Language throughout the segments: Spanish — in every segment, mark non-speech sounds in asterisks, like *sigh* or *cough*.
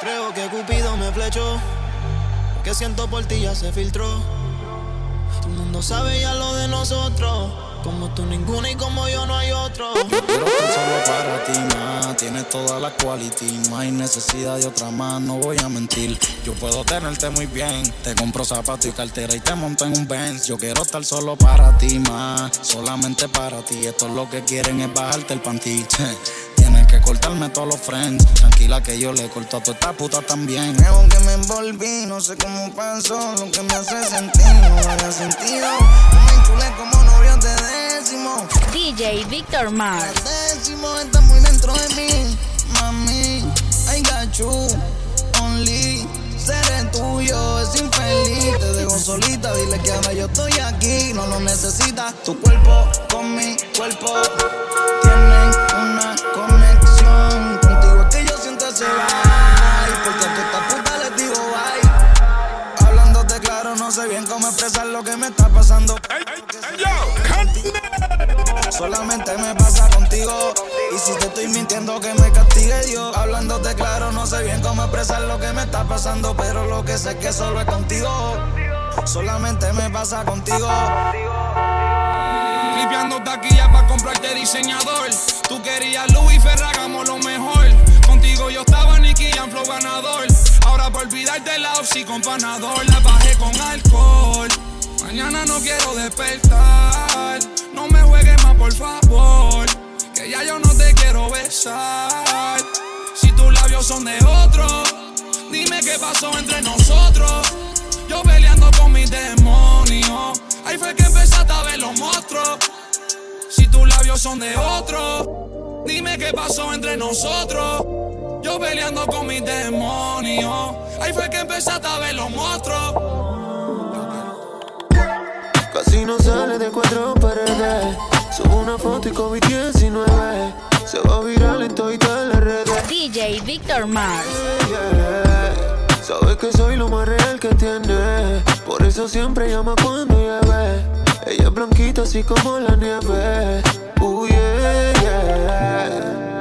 Creo que Cupido me flechó. Que siento por ti ya se filtró. Todo el mundo sabe ya lo de nosotros. Como tú ninguna y como yo no hay otro. Quiero solo para ti más. Tienes toda la quality. No hay necesidad de otra más. No voy a mentir. Yo puedo tenerte muy bien. Te compro zapatos y cartera y te monto en un Benz. Yo quiero estar solo para ti más. Solamente para ti. Esto es lo que quieren es bajarte el panty. *laughs* Que cortarme todos los friends. Tranquila que yo le corto a tu esta puta también. Creo que me envolví, no sé cómo pasó. Lo que me hace sentir no haga sentido. No me enchulé como novio de décimo. DJ Víctor Mars. Décimo está muy dentro de mí. Mami, I got you. Only seré tuyo, es infeliz. Te dejo solita, dile que ahora yo estoy aquí. No lo necesitas. Tu cuerpo con mi cuerpo Solamente me pasa contigo. Y si te estoy mintiendo, que me castigue Dios. Hablándote claro, no sé bien cómo expresar lo que me está pasando. Pero lo que sé es que solo es contigo. Solamente me pasa contigo. Flipeando taquilla para comprarte diseñador. Tú querías Louis Ferragamo lo mejor. Contigo yo estaba Nicky Jam Flow ganador. Ahora por olvidarte la Oxy con panador. La bajé con alcohol. Mañana no quiero despertar. No me juegues por favor. Que ya yo no te quiero besar. Si tus labios son de otro, dime qué pasó entre nosotros. Yo peleando con mis demonios. Ahí fue que empezaste a ver los monstruos. Si tus labios son de otro, dime qué pasó entre nosotros. Yo peleando con mis demonios. Ahí fue que empezaste a ver los monstruos. Casi no sale de cuatro paredes. Subo una foto y COVID-19. Se va viral en todas las redes. DJ Víctor Mars. Yeah. Sabes que soy lo más real que tiene. Por eso siempre llama cuando llueve. Ella es blanquita así como la nieve. Uh, yeah, yeah.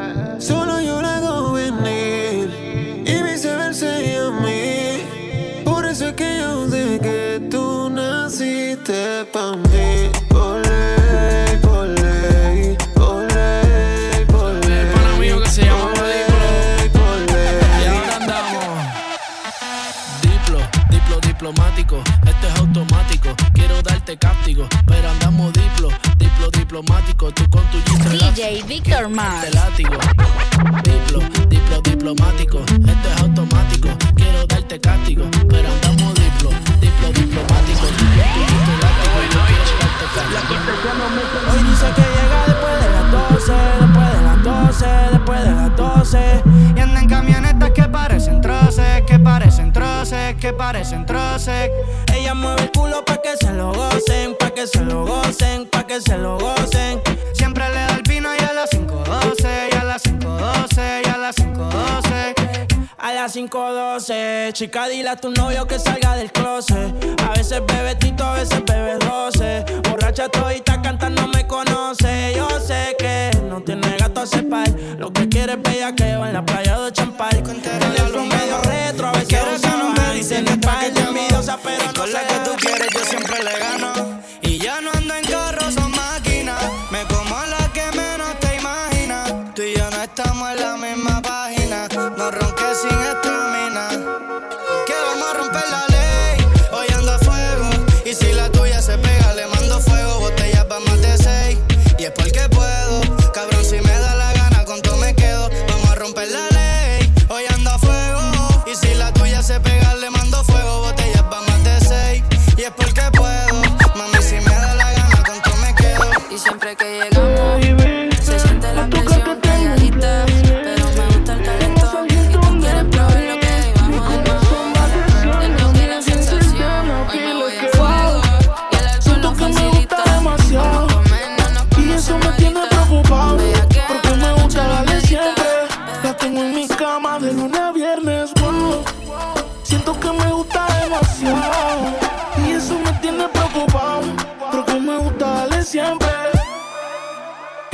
Darte cáptico, pero andamos diplo, diplo diplomático. Tú con tu DJ Víctor Mars. de látigo. Diplo, diplo diplomático, esto es automático. Quiero darte cáptico, pero andamos diplo, diplo diplomático. Tú con tu. Hoy dice que llega después de las 12, después de las 12, después de las 12. Y anda en camionetas que parecen troces, que parecen troces, que parecen troces. Ella mueve el culo pa' que se lo gocen, pa' que se lo gocen, pa' que se lo gocen. Siempre le da el vino y a las 5.12, y a las 5.12, y a las 5.12. A las 5.12, chica, dile a tu novio que salga del closet. A veces bebe tito, a veces bebe roce. Borracha todita cantando me conoce. Yo sé que no tiene gato a cepar. Lo que quiere es bella que va en la playa de champal. Tiene el medio retro, a veces Quiero que no me dicen que envidiosa, pero no Con la sé. que tú quieres yo siempre le gano. Ya no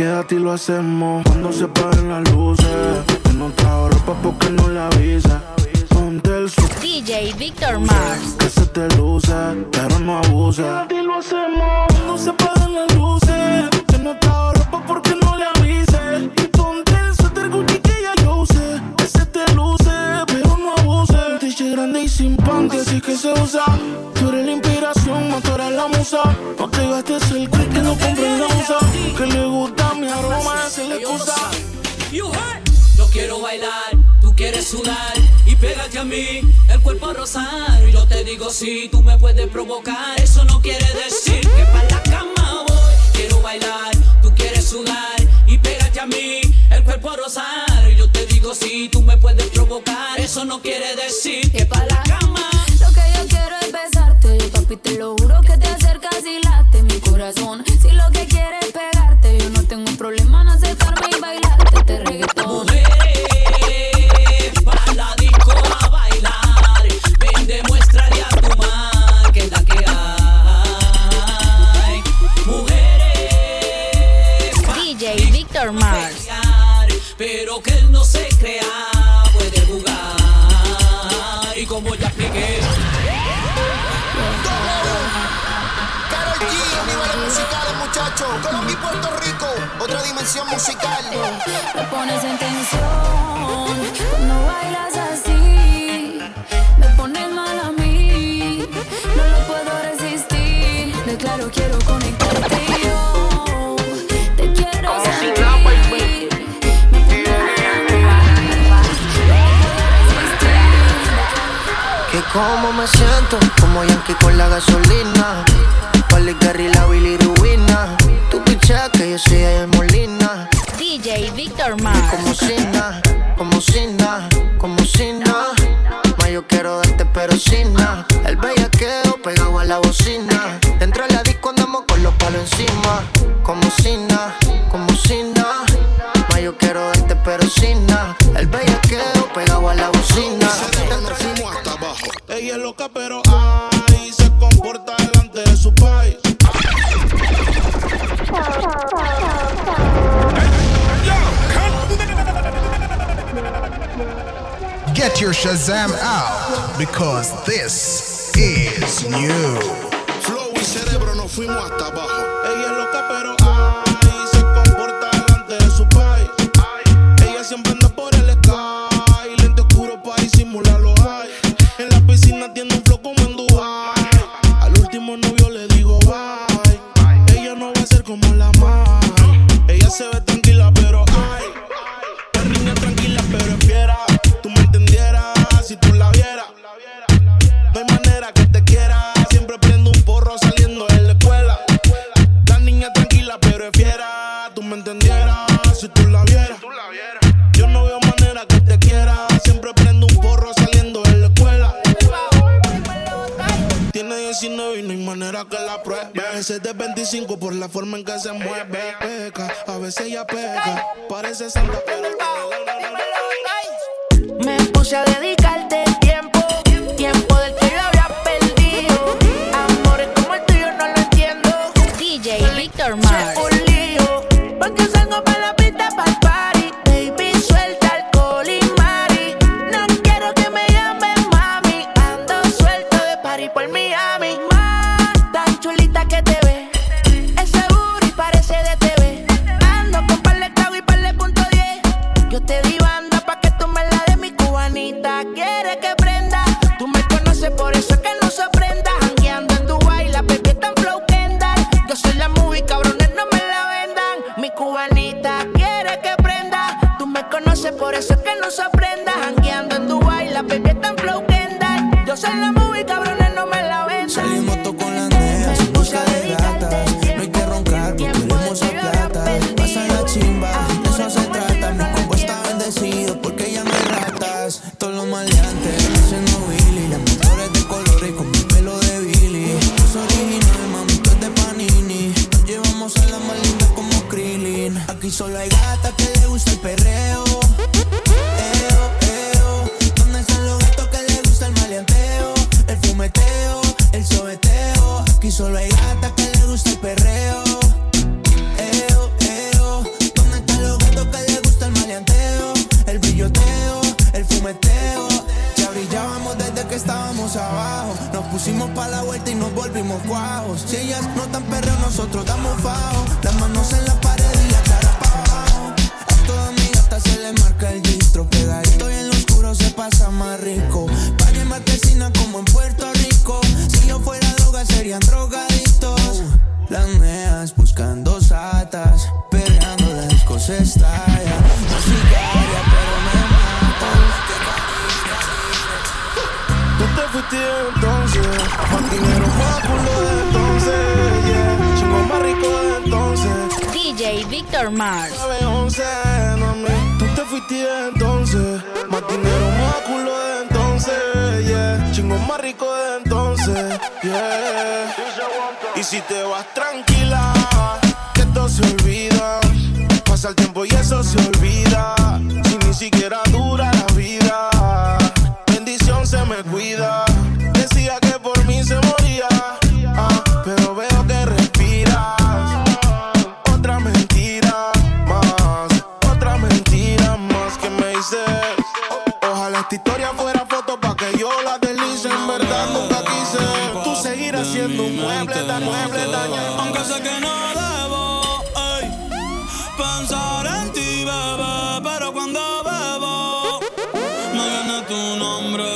a ti lo hacemos cuando se paren las luces. Que no trajo ropa porque no le avisa. Ponte el su DJ Victor Mars. que se te luce, pero no abuse. A ti lo hacemos cuando se paren las luces. Que no trajo ropa porque no le avise. Grande y sin panty, así que se usa. Tú eres la inspiración, eres la musa. No te gastes el quick que no compres la musa. Que le gusta mi aroma, es la excusa. Yo quiero bailar, tú quieres sudar y pégate a mí, el cuerpo rosar. Yo te digo si tú me puedes provocar, eso no quiere decir que para la cama voy. Quiero bailar, tú quieres sudar y pégate a mí, el cuerpo. Yo te si tú me puedes provocar, eso no quiere decir que para la cama. Lo que yo quiero es besarte, yo papi te lo juro que te acercas y late mi corazón. Si lo que quieres es pegarte, yo no tengo un problema en acercarme y bailarte este reggaetón. Mujeres, Colombia y Puerto Rico, otra dimensión musical. Me pones en tensión cuando bailas así. Me pones mal a mí, no lo puedo resistir. Declaro, quiero conectarte yo. Te quiero sentir. Me pones mal a mí, no lo puedo resistir. Que como me siento, como Yankee con la gasolina. Pali Gary, la Willy your Shazam out because this Tú me entendieras si tú la vieras. Yo no veo manera que te quiera. Siempre prendo un porro saliendo de la escuela. Tiene 19 y no hay manera que la pruebe. A veces de 25 por la forma en que se mueve. Peca, a veces ella peca. Parece santa, pero. Me puse a dedicarte tiempo, tiempo del que yo había perdido. Amores como el tuyo no lo entiendo. DJ Victor Mars. Aquí solo hay gata que le gusta el perreo. Eo, eo. ¿Dónde están los gatos que le gusta el maleanteo? El brilloteo, el fumeteo. Ya brillábamos desde que estábamos abajo. Nos pusimos pa' la vuelta y nos volvimos cuajos. Si ellas no tan perreo, nosotros damos fajo. Las manos en la pared y la cara pa' abajo. A toda mi gata se le marca el distro. Pegadito y en lo oscuro se pasa más rico. Pague martesina como en Puerto Rico. Si yo droga, serían drogadictos. Las meas buscando satas. Perreando la disco se estalla. No sicaria, pero me matan. Tú te fuiste entonces, más dinero, más culo de entonces, yeah. Chingo más rico de entonces. DJ Victor Mars. 911, mami. Tú te fuiste entonces, más dinero, más culo de entonces, yeah. Chingo más rico de entonces. Y si te vas tranquila, que esto se olvida. Pasa el tiempo y eso se olvida. Si ni siquiera dura la vida, bendición se me cuida.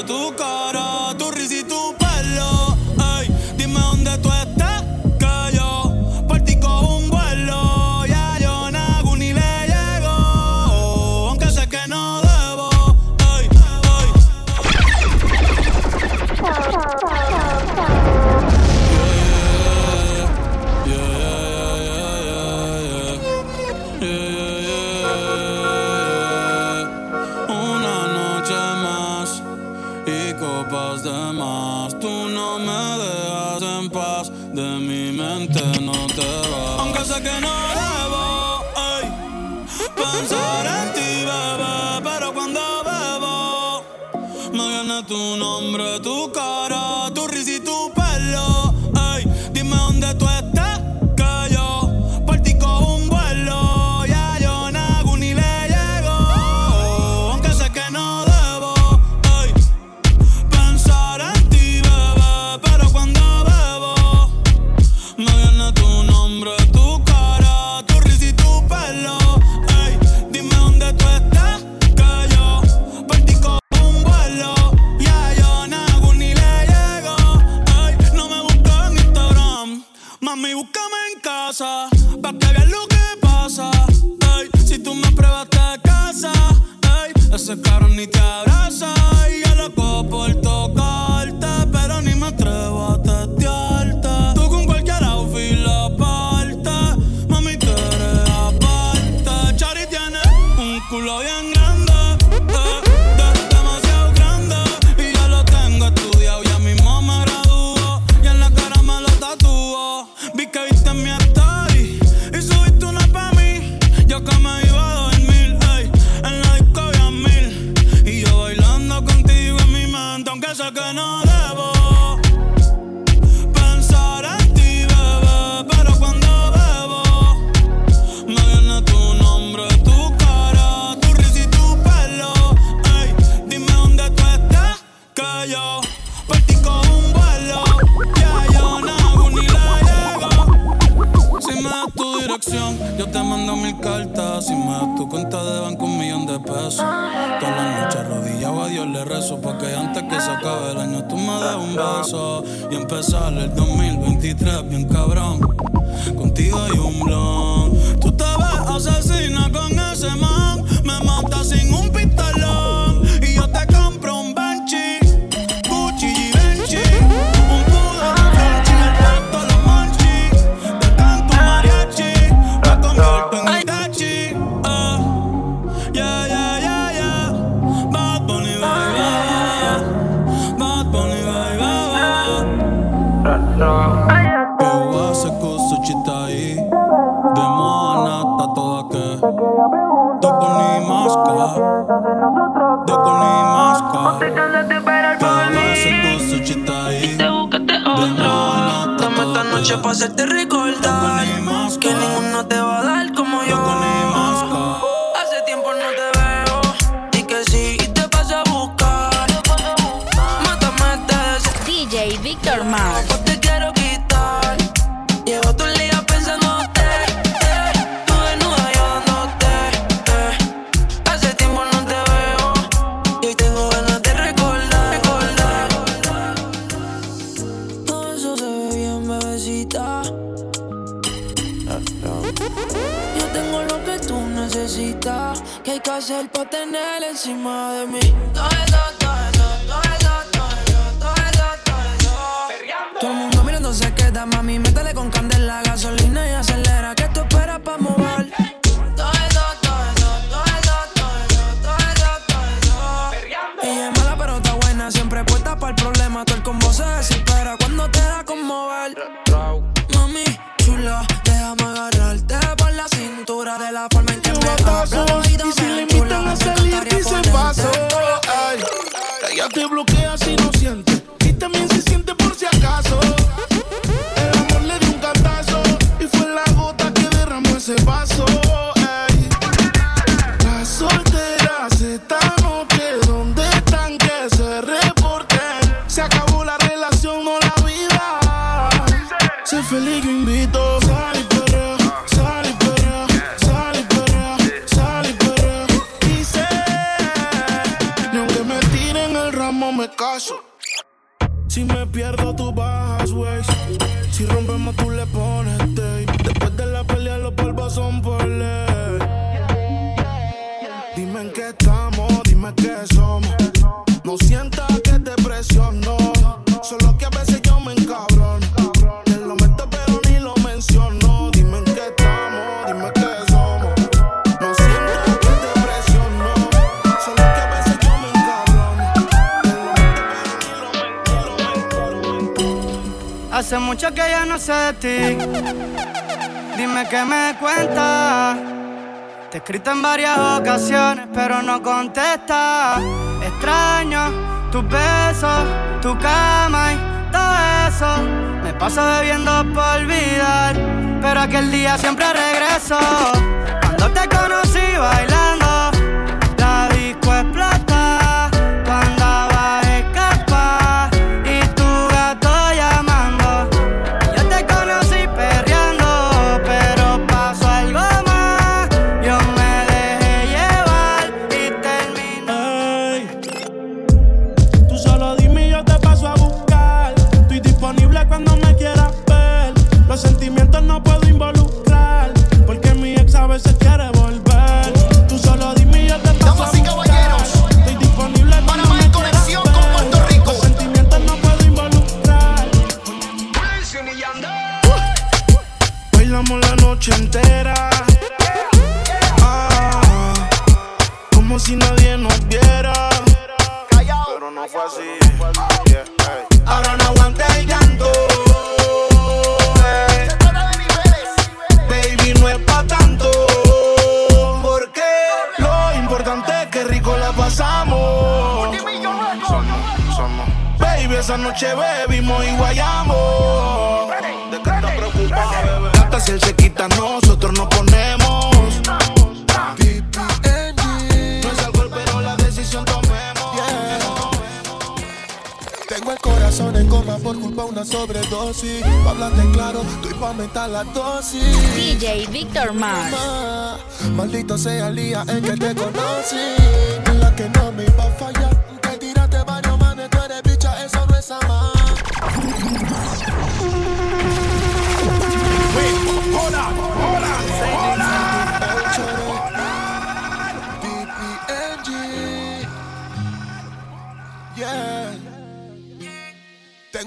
Tu cara, tu nombre, tu cara, un culo bien grande, eh, Si me das tu cuenta de banco, un millón de pesos. Todas las noches arrodillado a Dios le rezo. Porque antes que se acabe el año, tú me des un beso. Y empezar el 2023 bien cabrón. Contigo hay un blon. Tú te ves asesina con ese man. Me mata sin un hacerte rico el recordar que ninguno te va a dar como yo. Hace tiempo no te veo, y que sí, y te paso a buscar. Mátame, DJ Víctor Mars. tú bajas, wey. Si rompemos, tú le pones te mucho que ya no sé de ti. Dime que me cuentas. Te he escrito en varias ocasiones, pero no contestas. Extraño tus besos, tu cama y todo eso. Me paso bebiendo por olvidar, pero aquel día siempre regreso. Cuando te conocí bailando, la disco explotó. aumenta la dosis. DJ Victor Mars. Maldito sea el día en que te conocí. La que no me iba a fallar. Te tiraste varios manes, tú eres bicha, eso no es amar. Wait, hold on.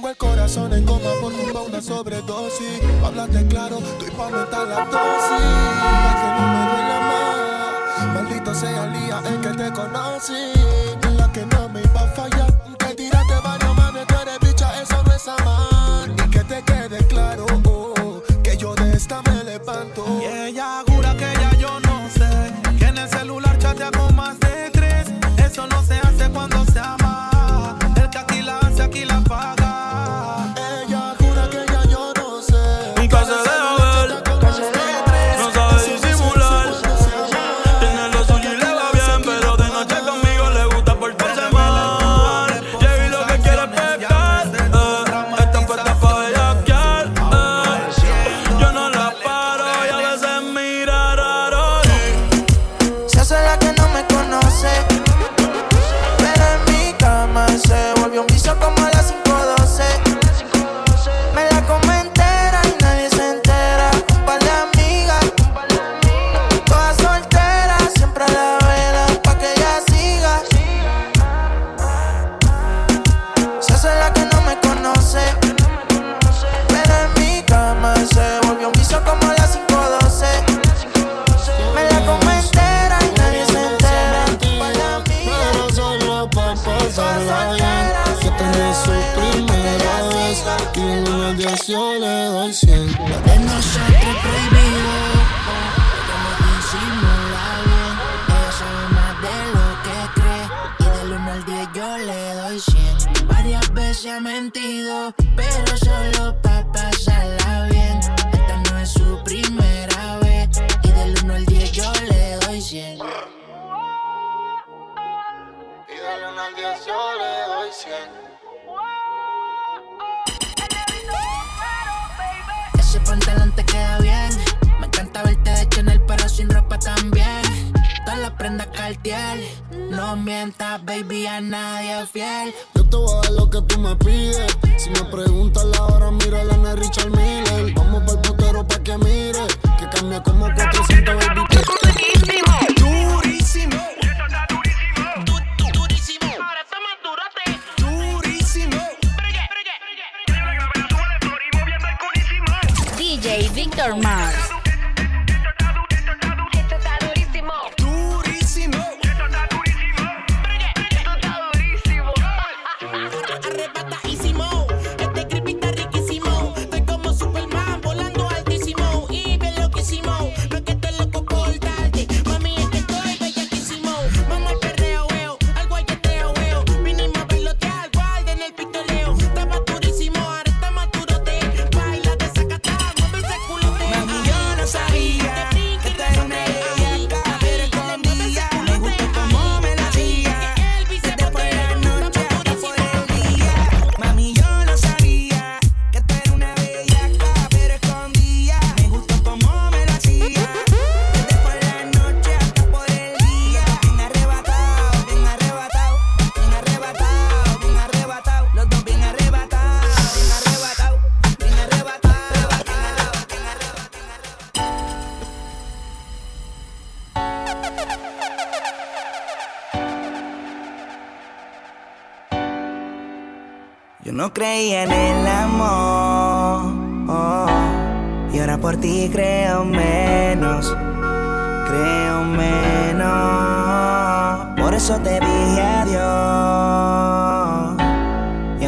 El corazón en coma por una sobredosis. Háblate claro, estoy pa' aumentar la dosis. Pa' que no me duela más. Maldito sea el día en que te conocí. En la que no me iba a fallar. Te tiraste varios mames, tú eres bicha, eso no es amar. Y que te quede claro, oh, que yo de esta me levanto. Y ella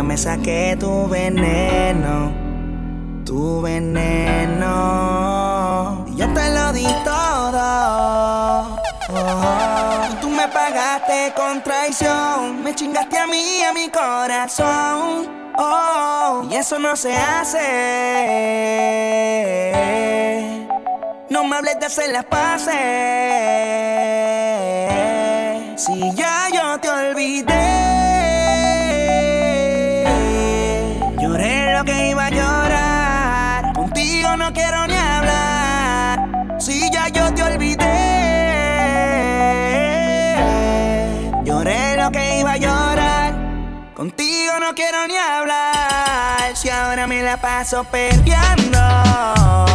que me saqué tu veneno, tu veneno. Yo te lo di todo. Oh. Tú me pagaste con traición, me chingaste a mí, a mi corazón. Oh, y eso no se hace. No me hables de hacer las paces. Si ya yo te olvidé. la paso perdiendo.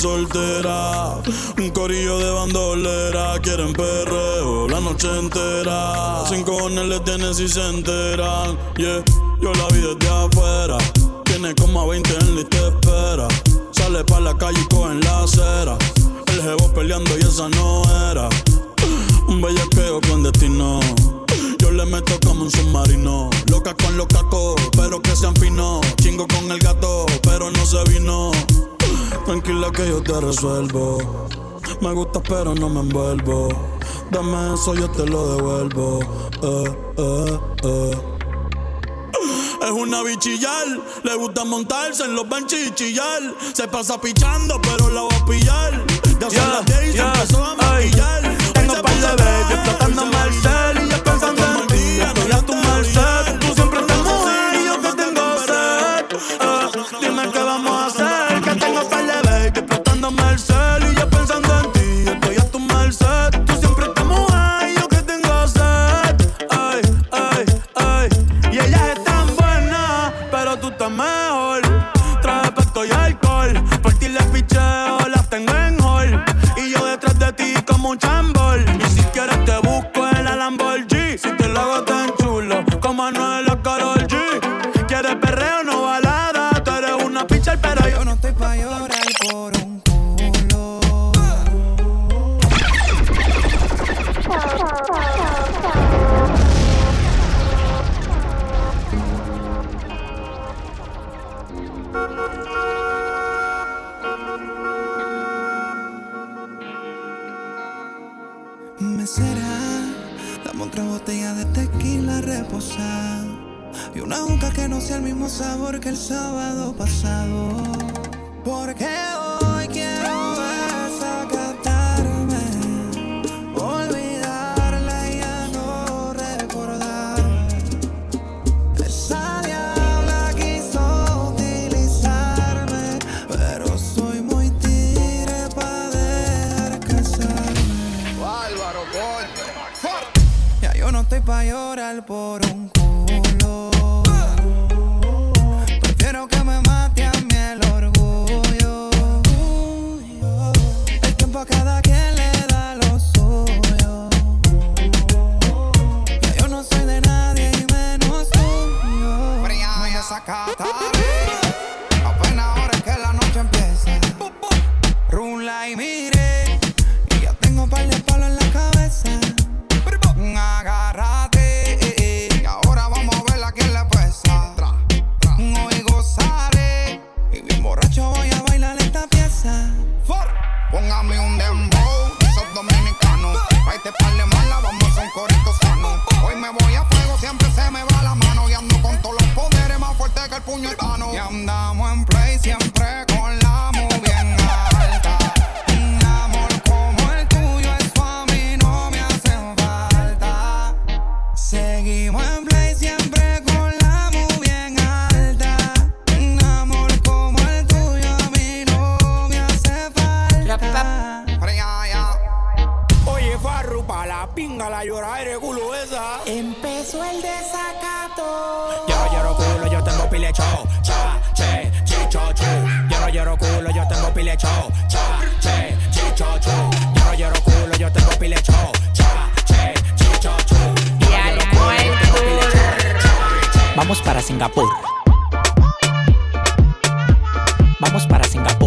soltera. Un corillo de bandolera. Quieren perreo la noche entera. Sin cojones le tienen si se enteran. Yeah, yo la vi desde afuera. Tiene como a 20 en la espera. Sale pa' la calle y coge cogen la acera. El jevo peleando y esa no tranquila que yo te resuelvo. Me gusta pero no me envuelvo. Dame eso, yo te lo devuelvo. Eh, eh, eh. Es una bichillar, le gusta montarse en los benches y chillar. Se pasa pichando, pero la va a pillar. Ya son las 10 y yeah, se empezó a maquillar. Ay, tengo par de la reposada y una juca que no sea el mismo sabor que el sábado pasado. Porque hoy por un pinga, la lloradera, culo esa. Empezó el desacato. Yo lloro culo, yo tengo pilecho. Cha, che, chicho, chu. Yo lloro culo, yo tengo pilecho. Cha, che, chicho, chu. Yo lloro culo, yo tengo pilecho. Cha, che, chicho, chu. Yo lloro culo, yo tengo pilecho. Vamos para Singapur. Vamos para Singapur.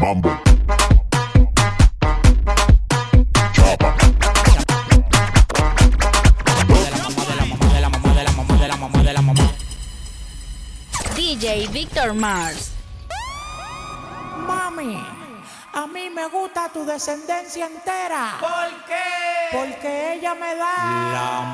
Mambo. DJ Víctor Mars. Mami, a mí me gusta tu descendencia entera. ¿Por qué? Porque ella me da. La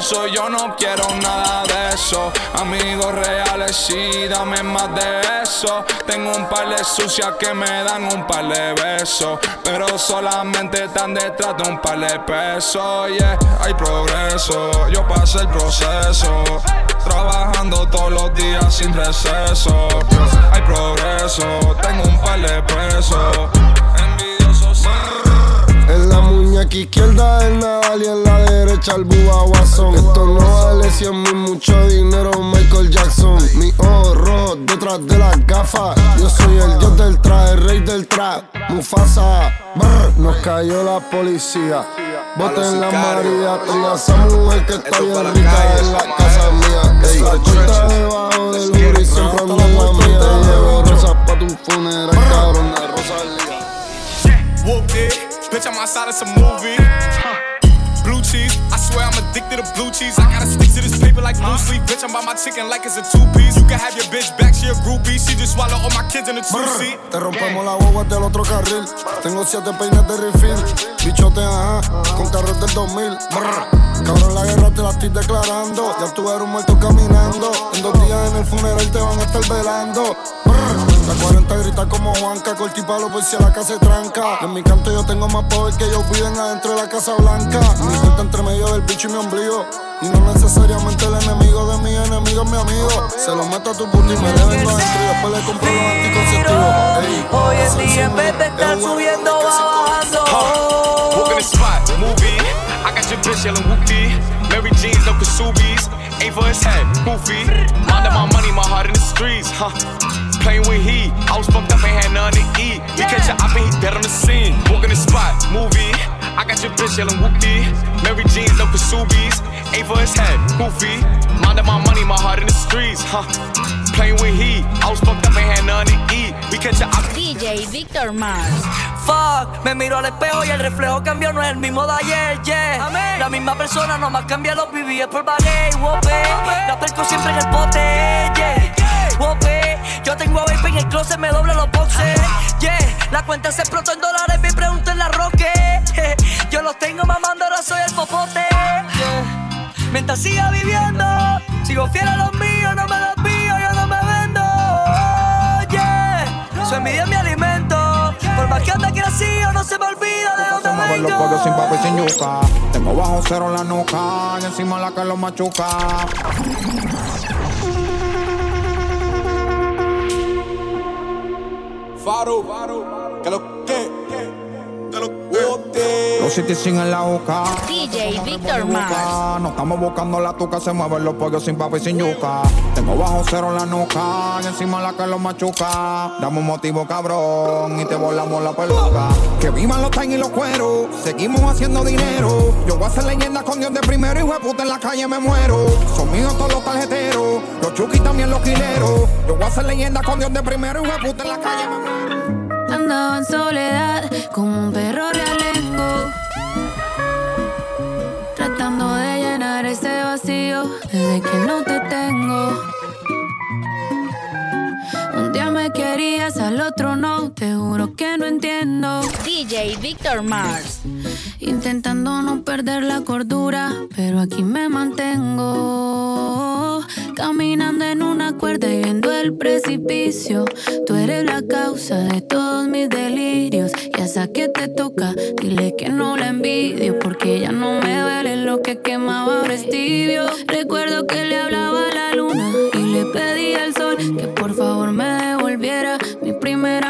esfuerzo. Yo no quiero nada de eso. Amigos reales, sí, dame más de eso. Tengo un par de sucias que me dan un par de besos. Pero solamente están detrás de un par de pesos. Yeah, hay progreso. Yo pasé el proceso. Trabajando todos los días sin receso. Hay progreso. Tengo un par de pesos muñeca izquierda es Nadal y en la derecha el Bubba Watson. Esto no vale 100 mil, mucho dinero, Michael Jackson. Mi ojos detrás de las gafas. Yo soy el dios del trap, el rey del trap. Mufasa, nos cayó la policía. Voten la María, toda esa mujer que está bien en la casa mía. Ey, la chuta debajo del y siempre ando la mía. Llevo rosas pa' tu funeral, cabrón de Rosalía. Bitch, I'm outside of some movie. Blue cheese, I swear I'm addicted to blue cheese. I gotta stick to this paper like blue sleep. Bitch, I'm by my chicken like it's a two piece. You can have your bitch back, she a groupie. She just swallow all my kids in a two seat. Te rompemos la guagua del otro carril. Tengo siete peines de refill. Bichote, ajá, con carros del 2000. Brr. Cabrón, la guerra te la estoy declarando. Ya tú eres un muerto caminando. En dos días en el funeral te van a estar velando. La 40 grita como Juanca, corti palo por si a la casa se tranca. En mi canto yo tengo más poder que ellos piden adentro de la Casa Blanca. Mi cuenta entre medio del bicho y mi ombligo. Y no necesariamente el enemigo de mi enemigo es mi amigo. Se lo meto a tu puto y me le vengo adentro y después le compro los anticonceptivos. Ey, Hoy en día en vez de es estar subiendo va bajando. Walk in the spot, movie. I got your bitch yelling whoopty. Mary jeans, no Kasubis. Aim for his head, goofy. Minding my money, my heart in the streets, huh? Playing with heat. I was fucked up, ain't had nothing to eat. We catch a op and he dead on the scene. Walk in the spot, movie. I got your bitch yelling whoopty. Mary jeans, no Kasubis. Aim for his head, goofy. Minding my money, my heart in the streets, huh? Playing with heat. I was fucked up, ain't had nothing to eat. We catch a op. DJ Victor Mars. Fuck, me miro al espejo y el reflejo cambió, no es el mismo de ayer, yeah. La misma persona, nomás cambia los BBS por ballet, wope. La perco siempre en el pote, yeah. Wope, yo tengo a baby en el closet, me doblo los boxes, yeah. La cuenta se explotó en dólares, me pregunto en la roque. *laughs* Yo los tengo mamando, ahora soy el popote, yeah. Mientras siga viviendo, sigo fiel a los míos, no me desvío, yo no me vendo, yeah. Su envidia es mi alimento. Por más que ande crecido, no se me olvida de dónde los vengo. pollos sin papi sin yuca. Tengo bajo cero en la nuca y encima la que lo machuca. Faro, que lo que, que lo bote. Los cities sin en la boca. DJ Victor Mars. No estamos buscando la tuca, se mueven los pollos sin papi sin yuca. Tengo bajo cero en la nuca y encima la que lo machuca. Dame un motivo cabrón y te volamos la peluca. Que vivan los time y los cueros, seguimos haciendo dinero. Yo voy a ser leyenda con Dios de primero y puta en la calle me muero. Son míos todos los tarjeteros, los chuquis también los quileros. Yo voy a ser leyenda con Dios de primero y puta en la calle me muero. Andaba en soledad como un perro realengo. Tratando de llenar ese vacío desde que no te tengo. Un día me querías, al otro no, te juro que no entiendo. DJ Victor Mars. Intentando no perder la cordura, pero aquí me mantengo. Caminando en una cuerda y viendo el precipicio. Tú eres la causa de todos mis delirios. Y hasta que te toca, dile que no la envidio. Porque ya no me duele lo que quemaba ahora es tibio. Recuerdo que le hablaba a la luna y le pedí al sol que por favor me devolviera mi primer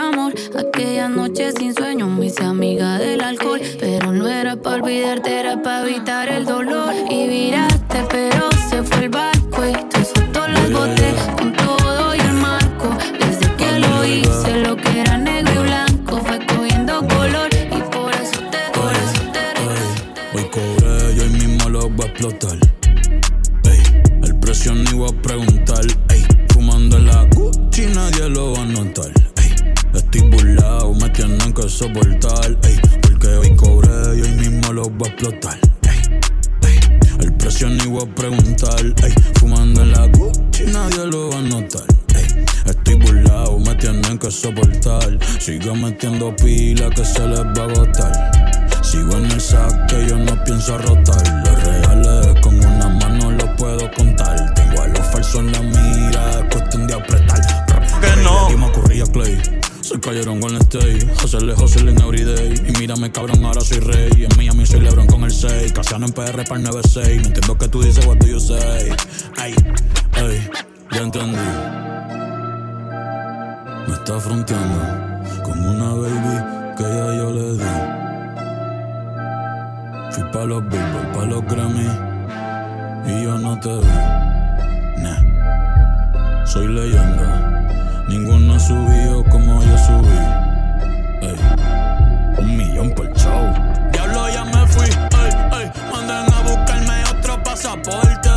noche sin sueño me hice amiga del alcohol. Pero no era para olvidarte, era para evitar el dolor. Y viraste, pero se fue el barco y tú soltó las boté con todo y el marco. Desde que lo hice, lo que era negro y blanco fue cogiendo color. Y por eso te, por eso te Hoy cobré y hoy mismo lo voy a explotar. El precio ni voy a preguntar. Soportar. Ey, porque hoy cobré y hoy mismo lo voy a explotar. Ey, ey, el precio ni voy a preguntar. Ey, fumando en la Gucci nadie lo va a notar. Ey, estoy burlado, me tienen que soportar. Sigo metiendo pila que se les va a agotar. Sigo en el saque, yo no pienso rotar. Los reales con una mano los puedo contar. Tengo a los falsos en la mira, es cuestión de apretar. Que no. Y me ocurría Clay. Se cayeron con el stay. Hacerle hustle en everyday. Y mírame, cabrón, ahora soy rey. En Miami soy Lebron con el 6. Casiano en PR para el 96. No entiendo que tú dices, what do you say? Ay, ay, ya entendí. Me está fronteando con una baby que ya yo le di. Fui pa' los Billboard, pa' los Grammy. Y yo no te vi. Nah. Soy leyenda. Ninguno ha subido como yo subí. Ey. Un millón por show. Diablo, ya me fui. Ey, ey. Manden a buscarme otro pasaporte.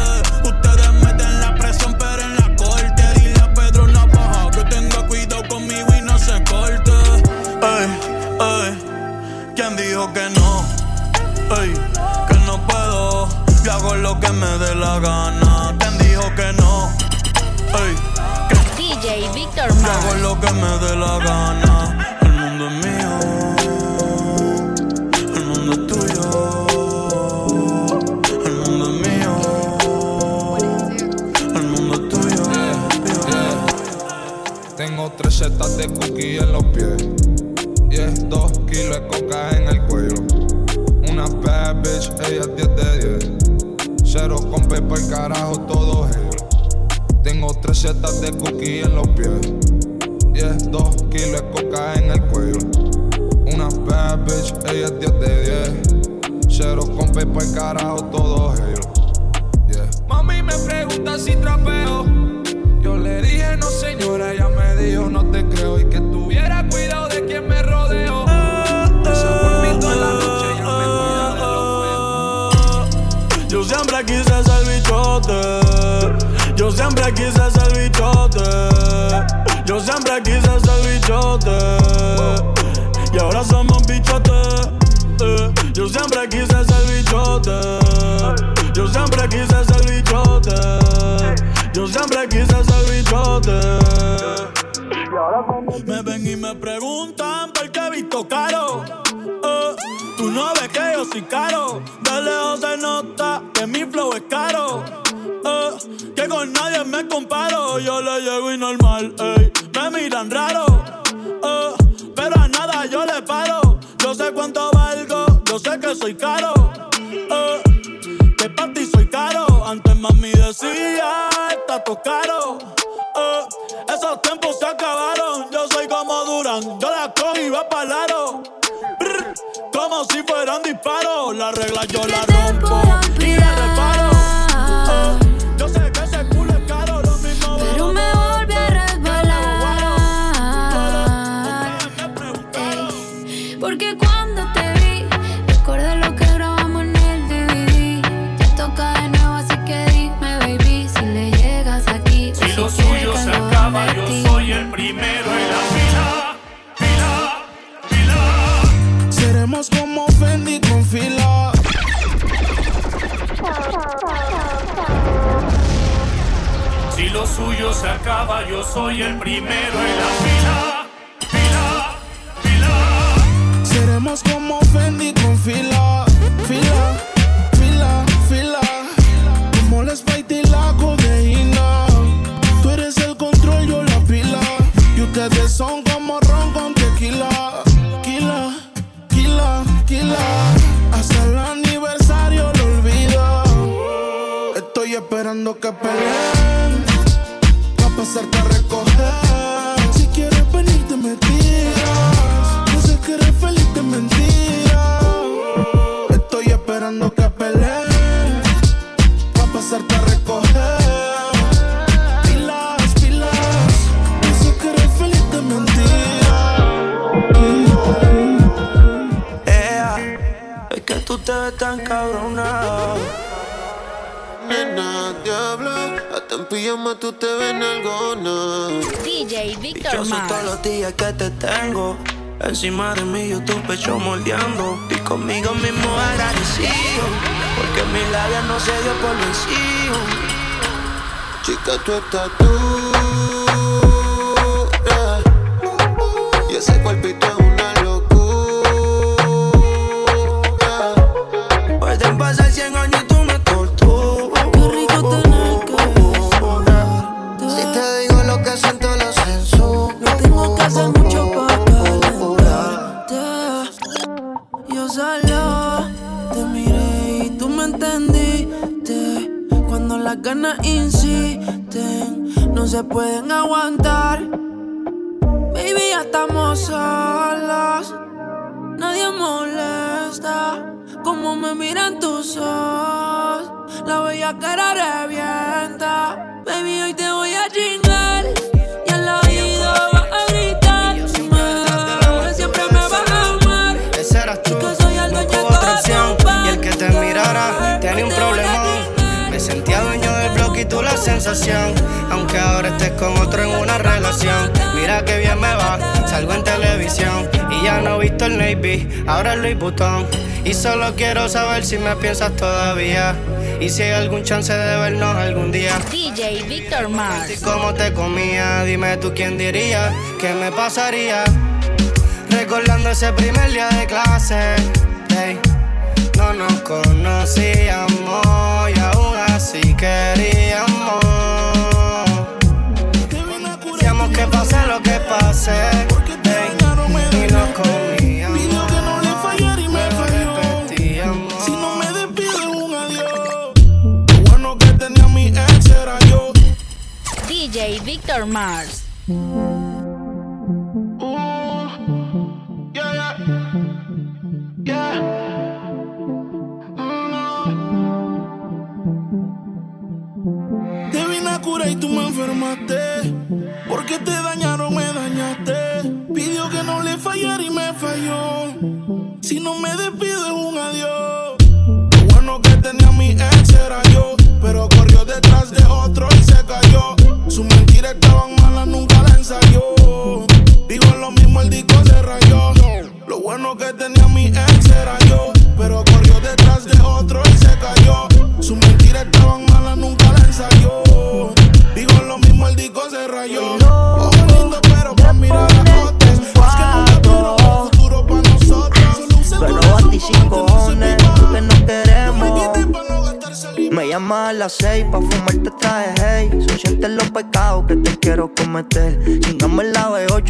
Ustedes meten la presión, pero en la corte. Dile a Pedro Navaja que tenga cuidado conmigo y no se corte. Ey, ey. ¿Quién dijo que no? Ey, que no puedo. Yo hago lo que me dé la gana. Que me dé la gana. El mundo es mío. El mundo es tuyo. El mundo es mío. El mundo es tuyo. Tengo tres setas de cookie en los pies. Y es dos kilos de coca en el cuello. Una bad bitch, ella es 10 de 10. Cero con por carajo, todo ellos. Tengo tres setas de cookie en los pies. Y es dos kilos de coca en el cuello. Una bad bitch, ella es 10 de 10. Cero con por carajo, todo ellos. Yeah. Mami me pregunta si trapeo. Yo le dije no señora, ella me dijo no te creo y que tuviera cuidado de quien me rodeo. Esa por mí toda la noche, ella me cuida de lo feo. Yo siempre quise ser bichote. Yo siempre quise ser bichote. Yo siempre quise ser bichote. Y ahora somos bichotes. eh. Yo siempre quise ser bichote. Yo siempre quise ser bichote. Yo siempre quise ser bichote. Me ven y me preguntan por qué he visto caro. Eh, tú no ves que yo soy caro. De lejos se nota que mi flow es caro. Que con nadie me comparo. Yo le llego y normal, ey. Me miran raro. eh, pero a nada yo le paro. Yo sé cuánto valgo, yo sé que soy caro. eh, que para ti soy caro. Antes mami decía, está todo caro. Eh, esos tiempos se acabaron. Yo soy como Duran, yo la cojo y va para Como si fueran disparos. La regla yo la rompo no se dio por vencido. Chica, tú estás dura. Y ese cuerpito es una ganas insisten, no se pueden aguantar. Baby, ya estamos solos. Nadie molesta. Como me miran tus ojos, la bella cara revienta. Baby, hoy te voy tú la sensación. Aunque ahora estés con otro en una relación. Mira que bien me va, salgo en televisión. Y ya no he visto el Navy, ahora el Louis Vuitton. Y solo quiero saber si me piensas todavía. Y si hay algún chance de vernos algún día. DJ Víctor Mars. Y cómo te comía, dime tú quién diría qué me pasaría. Recordando ese primer día de clase. ey, no nos conocíamos así queríamos. Decíamos que pase lo que pase. ey, y nos comíamos. Pidió que no le fallara y me falló. Si no me despido es un adiós. Bueno que tenía mi ex era yo. DJ Víctor Mars.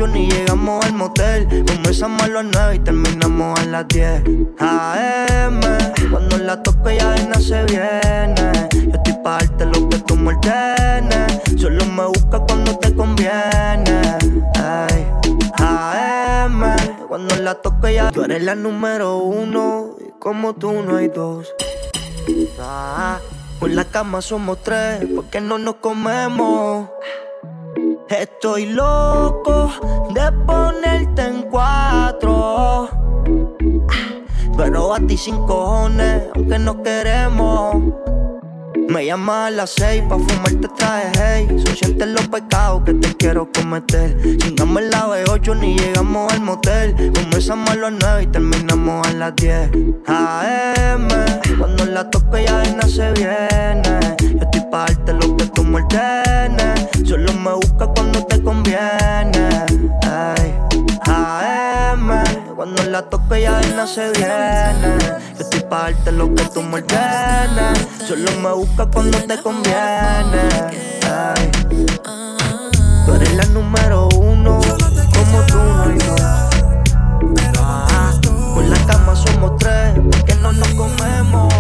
ni llegamos al motel. Comenzamos a las 9 y terminamos a las 10. AM, cuando la tope ya de se viene. Yo estoy pa' darte lo que tú me Solo me busca cuando te conviene. Ay. AM, cuando la toque ya. Tú eres la número uno. Y como tú no hay dos. Ah, por la cama somos tres. Porque no nos comemos. Estoy loco de ponerte en cuatro. Pero a ti sin cojones, aunque no queremos. Me llama a las seis pa' fumarte traje, hey. Son sientes los pecados que te quiero cometer. Chingamos en la B8 ni llegamos al motel. Comenzamos a las 9 y terminamos a las 10. AM, cuando la toque ya de nada se viene. Yo estoy pa' darte lo que tú me ordenes. Solo me busca cuando te conviene. Cuando la toque ya de nada se viene. Yo estoy pa' darte lo que tú me ordenes. Solo me busca cuando te conviene. Tú eres la número uno, como tú no. Ah, Con la cama somos tres, porque no nos comemos.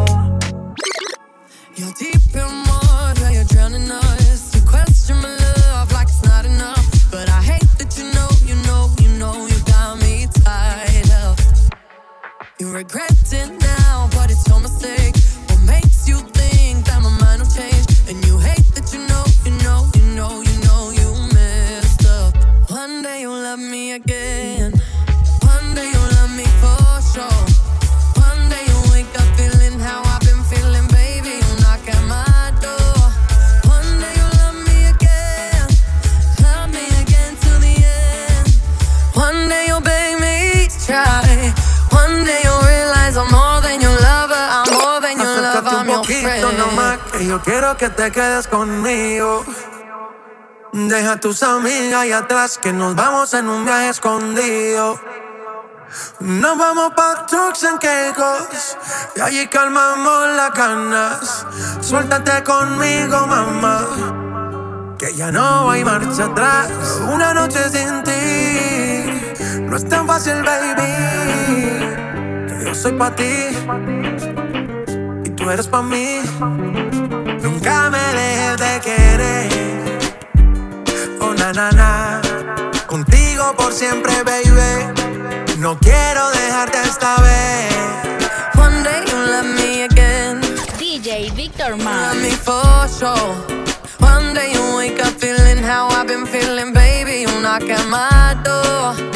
You yo quiero que te quedes conmigo. Deja a tus amigas ahí atrás que nos vamos en un viaje escondido. Nos vamos pa' trucks en Caicos y allí calmamos las ganas. Suéltate conmigo, mamá, que ya no hay marcha atrás. Una noche sin ti no es tan fácil, baby. Yo soy pa' ti y tú eres pa' mí. Nunca me dejes de querer. Oh, na, na, na. Contigo por siempre, baby. No quiero dejarte esta vez. One day you love me again. DJ Victor Man. Love me for sure. One day you wake up feeling how I've been feeling, baby. You knock at my door.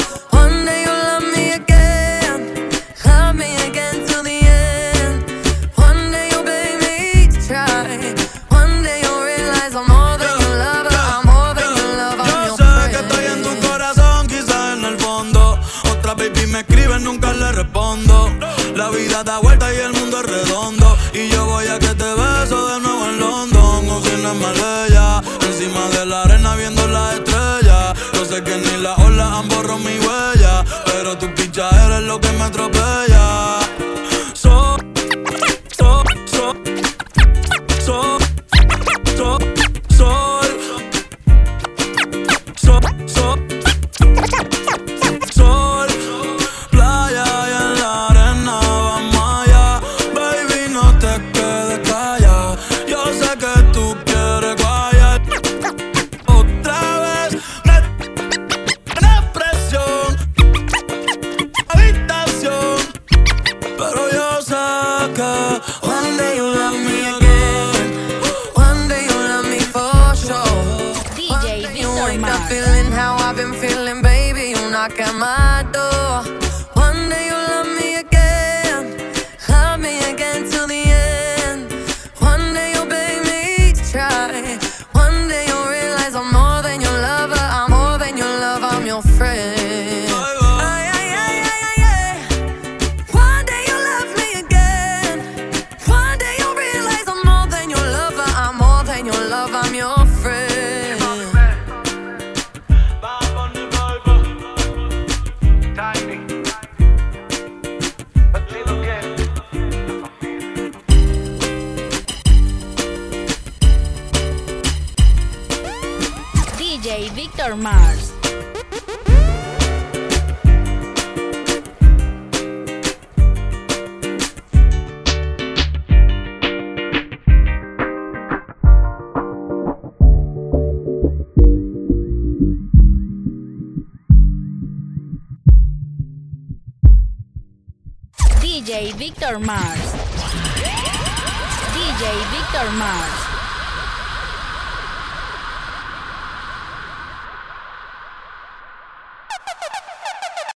nunca le respondo. La vida da vuelta y el mundo es redondo. Y yo voy a que te beso de nuevo en London o si en Maleya. Encima de la arena viendo las estrellas. Yo sé que ni las olas han borrado mi huella. Pero tu picha eres lo que me atropella.